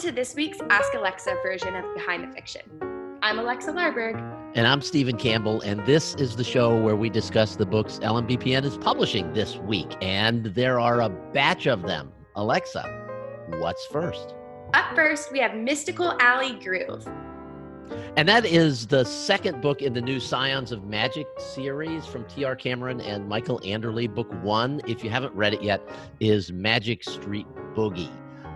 to this week's Ask Alexa version of Behind the Fiction. I'm Alexa Larberg. And I'm Stephen Campbell, and this is the show where we discuss the books LMBPN is publishing this week. And there are a batch of them. Alexa, what's first? Up first, we have Mystical Alley Groove. And that is the second book in the new Scions of Magic series from T.R. Cameron and Michael Anderle. Book one, if you haven't read it yet, is Magic Street Boogie.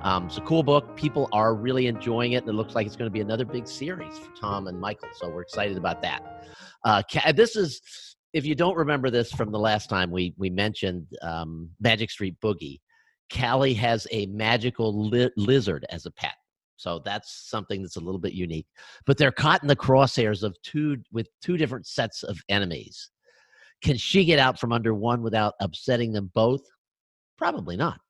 Um, it's a cool book. People are really enjoying it, and it looks like it's going to be another big series for Tom and Michael. So we're excited about that. Uh, this is, if you don't remember this from the last time we we mentioned um, Magic Street Boogie, Callie has a magical li- lizard as a pet. So that's something that's a little bit unique. But they're caught in the crosshairs of two with two different sets of enemies. Can she get out from under one without upsetting them both? Probably not.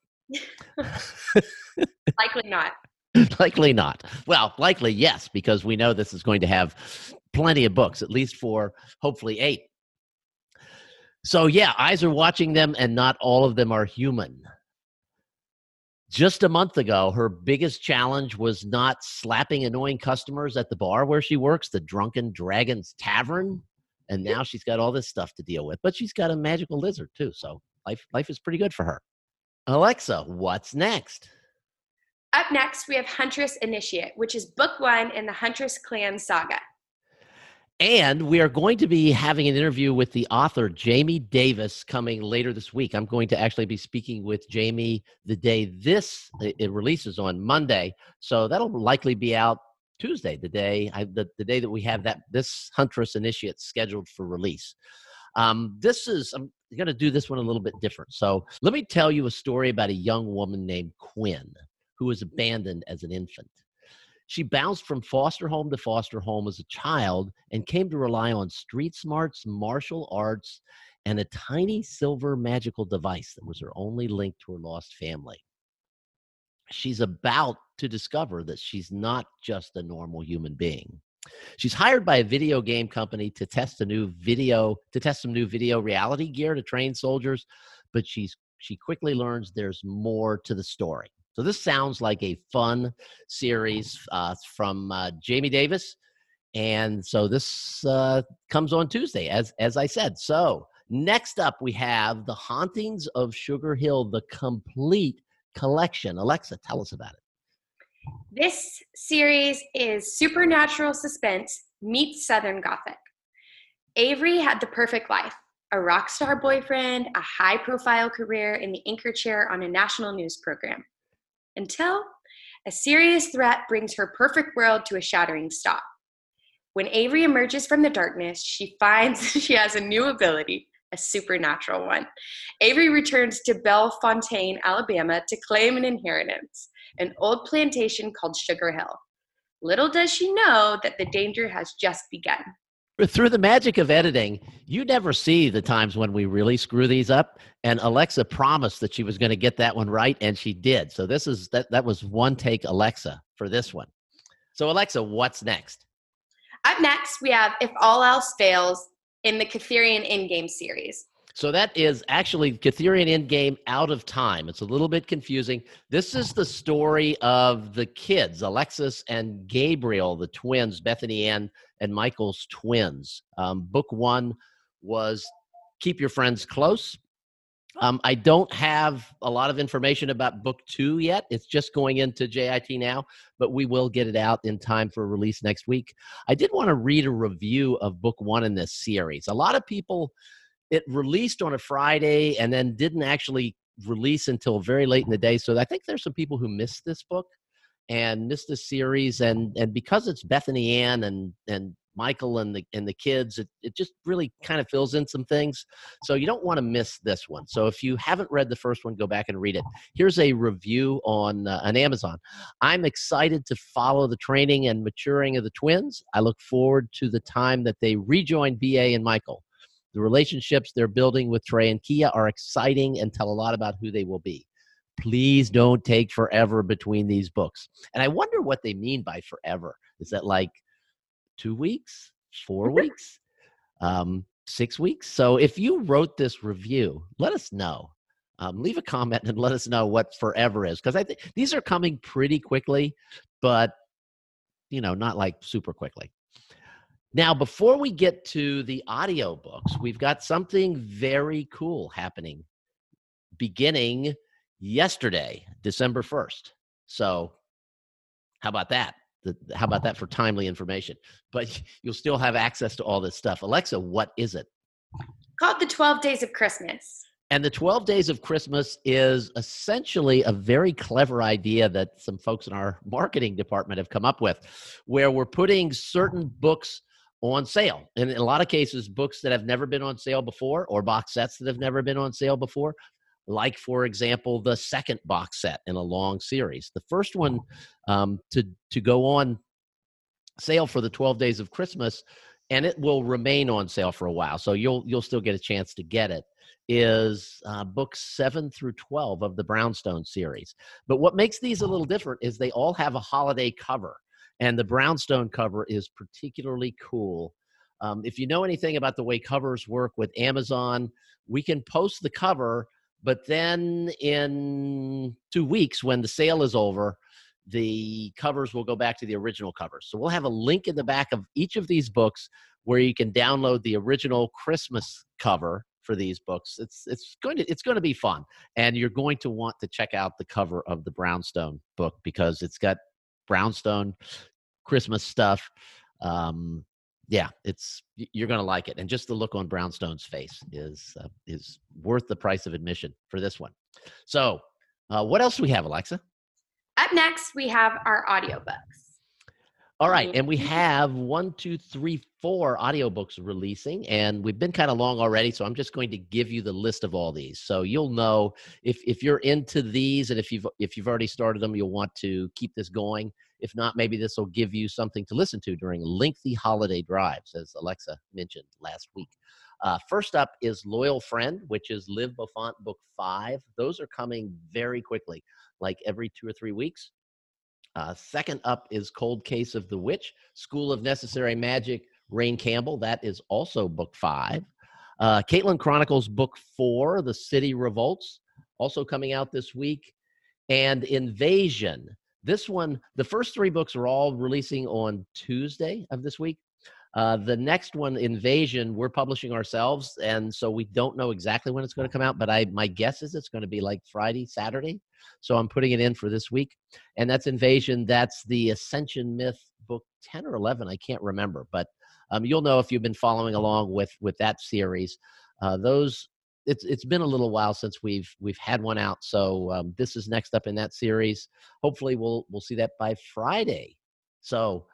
Likely not. likely not. Well, likely yes, because we know this is going to have plenty of books, at least for hopefully eight. So, yeah, eyes are watching them, and not all of them are human. Just a month ago, her biggest challenge was not slapping annoying customers at the bar where she works, the Drunken Dragons Tavern. And now she's got all this stuff to deal with, but she's got a magical lizard too. So life, life is pretty good for her. Alexa, what's next? Up next, we have Huntress Initiate, which is book one in the Huntress clan saga. And we are going to be having an interview with the author, Jamie Davis, coming later this week. I'm going to actually be speaking with Jamie the day this it releases on Monday. So that'll likely be out Tuesday, the day I, the, the day that we have that this Huntress Initiate scheduled for release. Um, this is I'm going to do this one a little bit different. So let me tell you a story about a young woman named Quinn who was abandoned as an infant. She bounced from foster home to foster home as a child and came to rely on street smarts, martial arts, and a tiny silver magical device that was her only link to her lost family. She's about to discover that she's not just a normal human being. She's hired by a video game company to test a new video to test some new video reality gear to train soldiers, but she's she quickly learns there's more to the story. So this sounds like a fun series uh, from uh, Jamie Davis, and so this uh, comes on Tuesday, as as I said. So next up, we have the Hauntings of Sugar Hill, the complete collection. Alexa, tell us about it. This series is supernatural suspense meets Southern Gothic. Avery had the perfect life a rock star boyfriend, a high profile career in the anchor chair on a national news program. Until a serious threat brings her perfect world to a shattering stop. When Avery emerges from the darkness, she finds she has a new ability, a supernatural one. Avery returns to Bellefontaine, Alabama to claim an inheritance an old plantation called Sugar Hill. Little does she know that the danger has just begun. Through the magic of editing, you never see the times when we really screw these up. And Alexa promised that she was going to get that one right, and she did. So this is that that was one take Alexa for this one. So Alexa, what's next? Up next, we have If All Else Fails in the Kurtherian Endgame series. So that is actually Kurtherian Endgame out of time. It's a little bit confusing. This is the story of the kids, Alexis and Gabriel, the twins, Bethany Ann and Michael's twins. Um, book one was Keep Your Friends Close. Um, I don't have a lot of information about book two yet. It's just going into JIT now, but we will get it out in time for release next week. I did want to read a review of book one in this series. A lot of people it released on a Friday and then didn't actually release until very late in the day. So I think there's some people who missed this book and missed this series. And and because it's Bethany Ann and and Michael and the and the kids, it, it just really kind of fills in some things. So you don't want to miss this one. So if you haven't read the first one, go back and read it. Here's a review on uh, on Amazon. I'm excited to follow the training and maturing of the twins. I look forward to the time that they rejoin BA and Michael. The relationships they're building with Trey and Kia are exciting and tell a lot about who they will be. Please don't take forever between these books. And I wonder what they mean by forever. Is that like two weeks, four weeks, um, six weeks? So if you wrote this review, let us know. um, leave a comment and let us know what forever is because I think these are coming pretty quickly, but you know, not like super quickly. Now, before we get to the audio books, we've got something very cool happening beginning yesterday, December 1st. So, how about that? The, how about that for timely information? But you'll still have access to all this stuff. Alexa, what is it? Called the 12 Days of Christmas. And the 12 Days of Christmas is essentially a very clever idea that some folks in our marketing department have come up with, where we're putting certain books on sale. And in a lot of cases, books that have never been on sale before or box sets that have never been on sale before. Like, for example, the second box set in a long series. The first one um, to, to go on sale for the 12 days of Christmas, and it will remain on sale for a while. So you'll, you'll still get a chance to get it is uh, books 7 through 12 of the brownstone series but what makes these a little different is they all have a holiday cover and the brownstone cover is particularly cool um, if you know anything about the way covers work with amazon we can post the cover but then in two weeks when the sale is over the covers will go back to the original covers so we'll have a link in the back of each of these books where you can download the original christmas cover for these books. It's it's going to it's going to be fun, and you're going to want to check out the cover of the Brownstone book because it's got Brownstone Christmas stuff. Um, yeah, it's you're going to like it, and just the look on Brownstone's face is uh, is worth the price of admission for this one. So, uh, what else do we have, Alexa? Up next, we have our audiobooks. All right, and we have one, two, three, four audiobooks releasing, and we've been kind of long already, so I'm just going to give you the list of all these, so you'll know if if you're into these, and if you've if you've already started them, you'll want to keep this going. If not, maybe this will give you something to listen to during lengthy holiday drives, as Alexa mentioned last week. Uh, first up is Loyal Friend, which is Liv Beaufont Book Five. Those are coming very quickly, like every two or three weeks. Uh, second up is Cold Case of the Witch, School of Necessary Magic, Raine Campbell. That is also book five. Uh, Caitlin Chronicles book four, The City Revolts, also coming out this week. And Invasion. This one, the first three books are all releasing on Tuesday of this week. Uh, the next one, Invasion, we're publishing ourselves, and so we don't know exactly when it's going to come out. But I, my guess is it's going to be like Friday, Saturday. So I'm putting it in for this week, and that's Invasion. That's the Ascension Myth book ten or eleven. I can't remember, but um, you'll know if you've been following along with with that series. Uh, those it's it's been a little while since we've we've had one out, so um, this is next up in that series. Hopefully, we'll we'll see that by Friday. So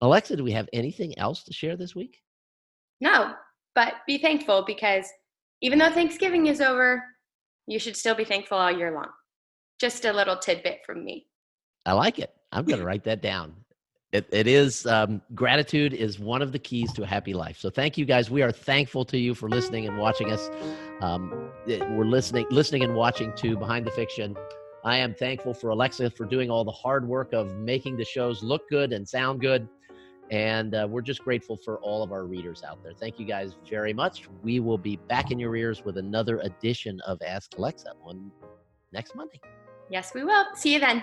Alexa, do we have anything else to share this week? No, but be thankful because even though Thanksgiving is over, you should still be thankful all year long. Just a little tidbit from me. I like it. I'm going to write that down. It, it is um, gratitude is one of the keys to a happy life. So thank you guys. We are thankful to you for listening and watching us. Um, we're listening, listening and watching to Behind the Fiction. I am thankful for Alexa for doing all the hard work of making the shows look good and sound good. And uh, we're just grateful for all of our readers out there. Thank you guys very much. We will be back in your ears with another edition of Ask Alexa on next Monday. Yes, we will. See you then.